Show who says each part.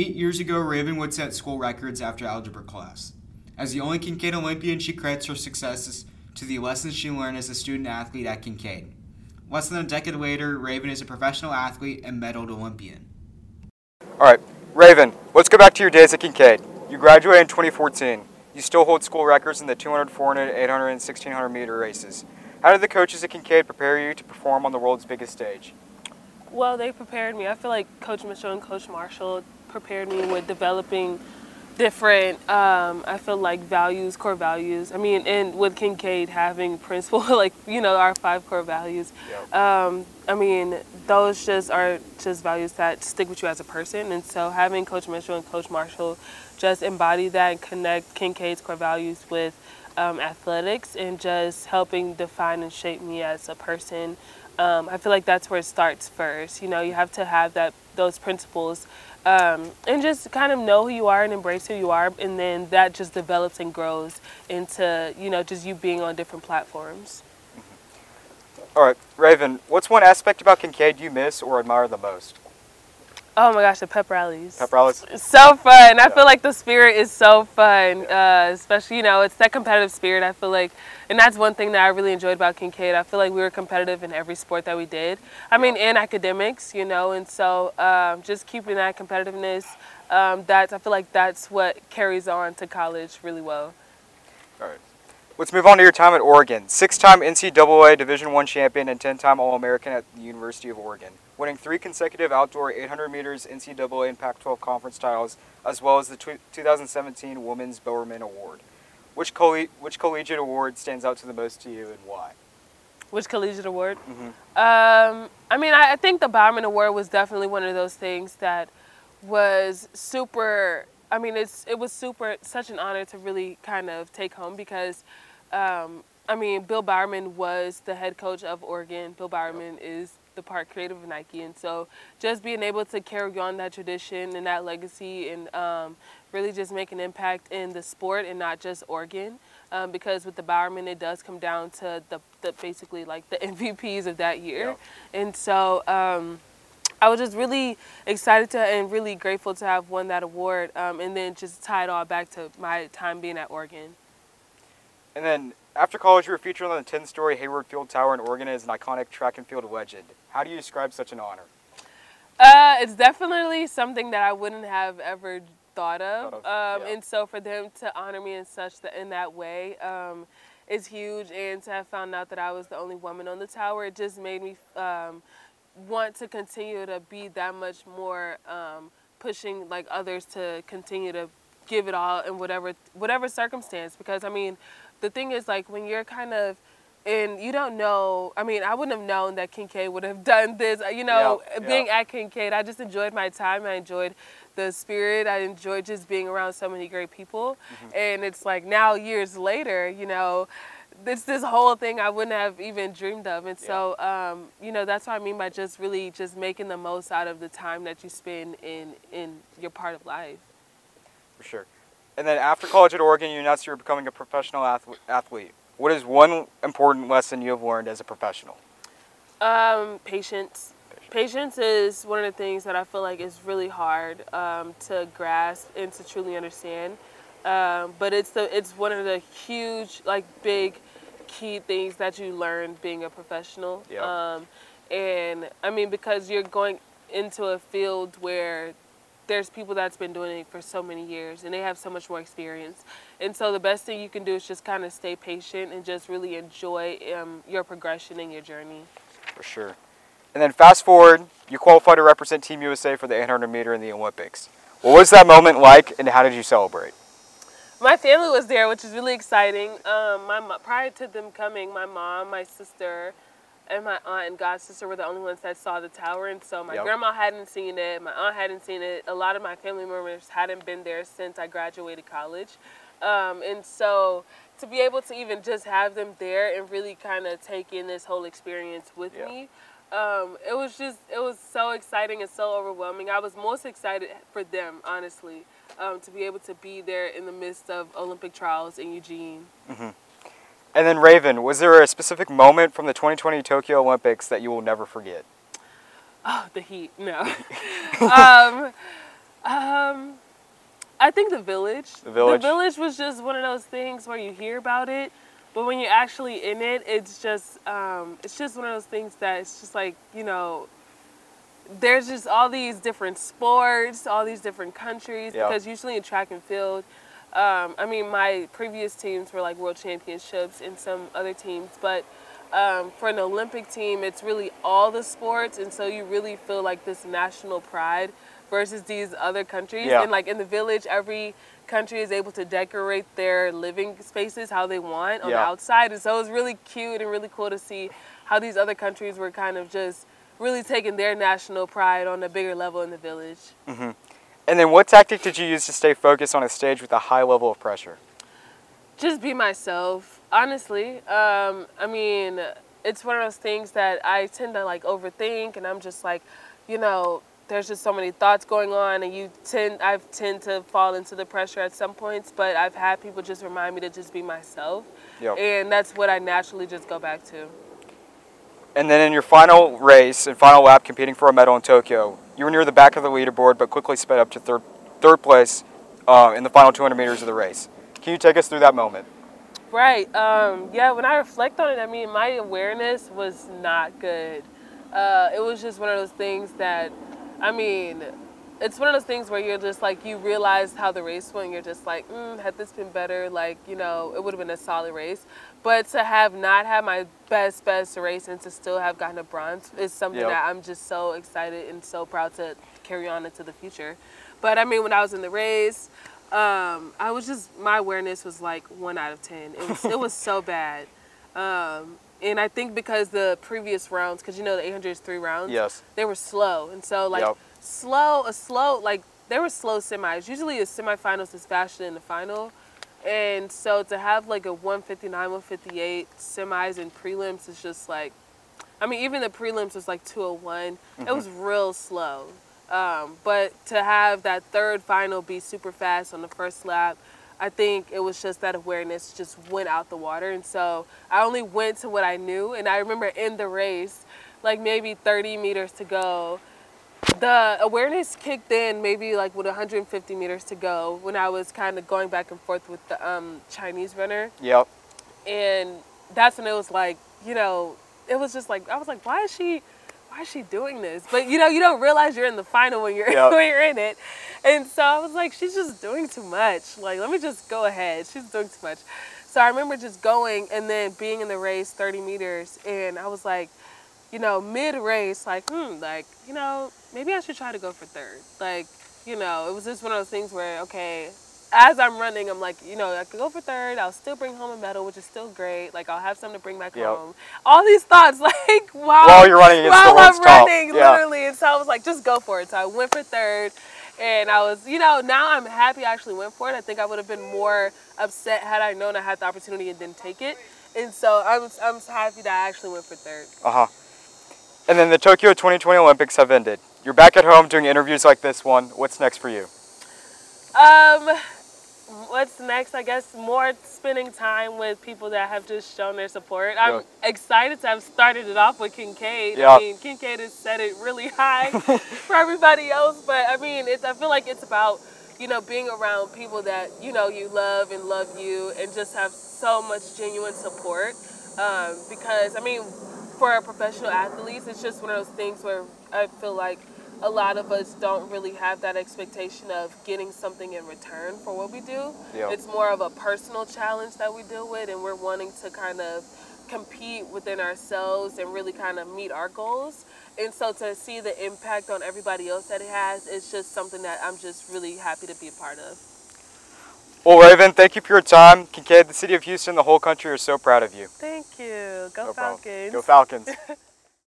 Speaker 1: Eight years ago, Raevyn would set school records after algebra class. As the only Kincaid Olympian, she credits her successes to the lessons she learned as a student athlete at Kincaid. Less than a decade later, Raevyn is a professional athlete and medaled Olympian.
Speaker 2: All right, Raevyn, let's go back to your days at Kincaid. You graduated in 2014. You still hold school records in the 200, 400, 800, and 1600 meter races. How did the coaches at Kincaid prepare you to perform on the world's biggest stage?
Speaker 3: Well, they prepared me. I feel like Coach Mitchell and Coach Marshall prepared me with developing different um, i feel like values core values. I mean and with kincaid having principle like you know our five core values. Yep. um, i mean those just are just values that stick with you as a person. And so having coach mitchell and coach marshall just embody that and connect kincaid's core values with um, athletics and just helping define and shape me as a person um, i feel like that's where it starts first. You know you have to have that those principles um, and just kind of know who you are and embrace who you are and then that just develops and grows into you know just you being on different platforms.
Speaker 2: All right raevyn what's one aspect about kincaid you miss or admire the most
Speaker 3: Oh my gosh, the pep rallies.
Speaker 2: Pep rallies.
Speaker 3: so fun. Yeah. I feel like the spirit is so fun, yeah. uh, especially you know it's that competitive spirit. I feel like, and that's one thing that I really enjoyed about Kincaid. I feel like we were competitive in every sport that we did. I mean, in academics, you know, and so um, just keeping that competitiveness. Um, that's I feel like that's what carries on to college really well.
Speaker 2: All right. Let's move on to your time at Oregon. Six-time NCAA Division One champion and ten-time All-American at the University of Oregon winning three consecutive outdoor 800 meters NCAA and Pac-12 conference titles, as well as the 2017 Women's Bowerman Award. Which, which collegiate award stands out to the most to you and why?
Speaker 3: Which collegiate award? Mm-hmm. Um, I mean, I, I think the Bowerman Award was definitely one of those things that was super. I mean, it's it was super such an honor to really kind of take home because, um, I mean, Bill Bowerman was the head coach of Oregon. Bill Bowerman is the part creative of Nike. And so just being able to carry on that tradition and that legacy and um, really just make an impact in the sport and not just Oregon. Um, because with the Bowerman, it does come down to the, the basically like the MVPs of that year. Yeah. And so um, I was just really excited to and really grateful to have won that award um, and then just tie it all back to my time being at Oregon.
Speaker 2: And then after college, you were featured on the 10 story Hayward Field Tower in Oregon as an iconic track and field legend. How do you describe such an honor?
Speaker 3: Uh, it's definitely something that I wouldn't have ever thought of. Thought of um, yeah. And so for them to honor me in such the, in that way um, is huge. And to have found out that I was the only woman on the tower, it just made me um, want to continue to be that much more um, pushing like others to continue to give it all in whatever whatever circumstance. Because I mean, the thing is like when you're kind of and you don't know i mean i wouldn't have known that kincaid would have done this you know being at kincaid i just enjoyed my time i enjoyed the spirit i enjoyed just being around so many great people. Mm-hmm. and it's like now years later you know it's this whole thing i wouldn't have even dreamed of. And so um, you know that's what i mean by just really just making the most out of the time that you spend in in your part of life.
Speaker 2: For sure and then after college at Oregon, you announced you were becoming a professional athlete. What is one important lesson you have learned as a professional?
Speaker 3: Um, patience. patience. is one of the things that I feel like is really hard um, to grasp and to truly understand. Um, but it's the it's one of the huge, like big, key things that you learn being a professional. Yep. Um, and I mean, because you're going into a field where there's people that's been doing it for so many years and they have so much more experience. And so the best thing you can do is just kind of stay patient and just really enjoy um, your progression and your journey.
Speaker 2: For sure. And then fast forward, you qualified to represent Team USA for the 800 meter in the Olympics. What was that moment like and how did you celebrate?
Speaker 3: My family was there, which is really exciting. Um, my prior to them coming, my mom, my sister, and my aunt and god sister were the only ones that saw the tower, and so my yep. grandma hadn't seen it, my aunt hadn't seen it. A lot of my family members hadn't been there since I graduated college, um, and so to be able to even just have them there and really kind of take in this whole experience with yep. me. Um, it was just it was so exciting and so overwhelming. I was most excited for them, honestly, um, to be able to be there in the midst of Olympic trials in Eugene. Mm-hmm.
Speaker 2: And then Raevyn, was there a specific moment from the 2020 Tokyo Olympics that you will never forget?
Speaker 3: Oh, the heat. No. um, Um, I think the village.
Speaker 2: The village.
Speaker 3: The village was just one of those things where you hear about it, but when you're actually in it, it's just um, it's just one of those things that it's just like you know. There's just all these different sports, all these different countries.
Speaker 2: Yeah.
Speaker 3: Because usually in track and field, um, I mean, my previous teams were like world championships and some other teams, but um, for an Olympic team, it's really all the sports, and so you really feel like this national pride versus these other countries.
Speaker 2: Yeah.
Speaker 3: And like in the village, every country is able to decorate their living spaces how they want on the outside, and so it was really cute and really cool to see how these other countries were kind of just really taking their national pride on a bigger level in the village.
Speaker 2: And then what tactic did you use to stay focused on a stage with a high level of pressure?
Speaker 3: just be myself honestly um, i mean it's one of those things that i tend to like overthink and i'm just like you know there's just so many thoughts going on and you tend i tend to fall into the pressure at some points but i've had people just remind me to just be myself
Speaker 2: Yep.
Speaker 3: and that's what i naturally just go back to
Speaker 2: And then in your final race and final lap competing for a medal in Tokyo, you were near the back of the leaderboard but quickly sped up to third, third place uh, in the final 200 meters of the race. Can you take us through that moment?
Speaker 3: Right. Um, yeah, when I reflect on it, I mean, my awareness was not good. Uh, it was just one of those things that, I mean, it's one of those things where you're just like, you realize how the race went, you're just like, mm, had this been better, like, you know, it would have been a solid race. But to have not had my best, best race and to still have gotten a bronze is something
Speaker 2: Yep.
Speaker 3: that I'm just so excited and so proud to carry on into the future. But I mean, when I was in the race, um, I was just my awareness was like one out of ten. It was it was so bad, um, and I think because the previous rounds, because you know the 800 is three rounds,
Speaker 2: Yes.
Speaker 3: they were slow, and so like
Speaker 2: Yep.
Speaker 3: slow a slow like they were slow semis. Usually a semifinals is faster than the final, and so to have like a 159, 158 semis and prelims is just like, I mean even the prelims was like 201. It was real slow. Um, but to have that third final be super fast on the first lap, I think it was just that awareness just went out the water. And so I only went to what I knew. And I remember in the race, like maybe 30 meters to go, the awareness kicked in maybe like with 150 meters to go when I was kind of going back and forth with the um, Chinese runner.
Speaker 2: Yep.
Speaker 3: and that's when it was like you know it was just like i was like why is she why is she doing this? But you know you don't realize you're in the final when you're
Speaker 2: Yep.
Speaker 3: when you're in it. And so i was like she's just doing too much. Like let me just go ahead. She's doing too much. So i remember just going and then being in the race 30 meters and i was like you know mid race like hmm like you know maybe i should try to go for third like you know it was just one of those things where okay as I'm running, I'm like, you know, I could go for third. I'll still bring home a medal, which is still great. Like I'll have something to bring back
Speaker 2: Yep.
Speaker 3: home. All these thoughts, like while,
Speaker 2: While you're running
Speaker 3: while I'm running,
Speaker 2: Yeah.
Speaker 3: literally. And so I was like, just go for it. So I went for third, and I was, you know, now I'm happy I actually went for it. I think I would have been more upset had I known I had the opportunity and didn't take it. And so I'm, I'm happy that I actually went for third.
Speaker 2: Uh huh. And then the Tokyo 2020 Olympics have ended. You're back at home doing interviews like this one. What's next for you?
Speaker 3: Um, what's next? I guess more spending time with people that have just shown their support. I'm excited to have started it off with Kincaid.
Speaker 2: Yeah.
Speaker 3: I mean, Kincaid has set it really high for everybody else, but I mean, it's, I feel like it's about you know being around people that you know you love and love you, and just have so much genuine support. Um, because I mean, for our professional athletes, it's just one of those things where I feel like a lot of us don't really have that expectation of getting something in return for what we do. It's more of a personal challenge that we deal with, and we're wanting to kind of compete within ourselves and really kind of meet our goals. And so to see the impact on everybody else that it has, it's just something that I'm just really happy to be a part of.
Speaker 2: Well, Raevyn, thank you for your time. Kincaid, the city of Houston, the whole country are so proud of you.
Speaker 3: Thank you. Go
Speaker 2: No problem.
Speaker 3: Falcons.
Speaker 2: Go Falcons.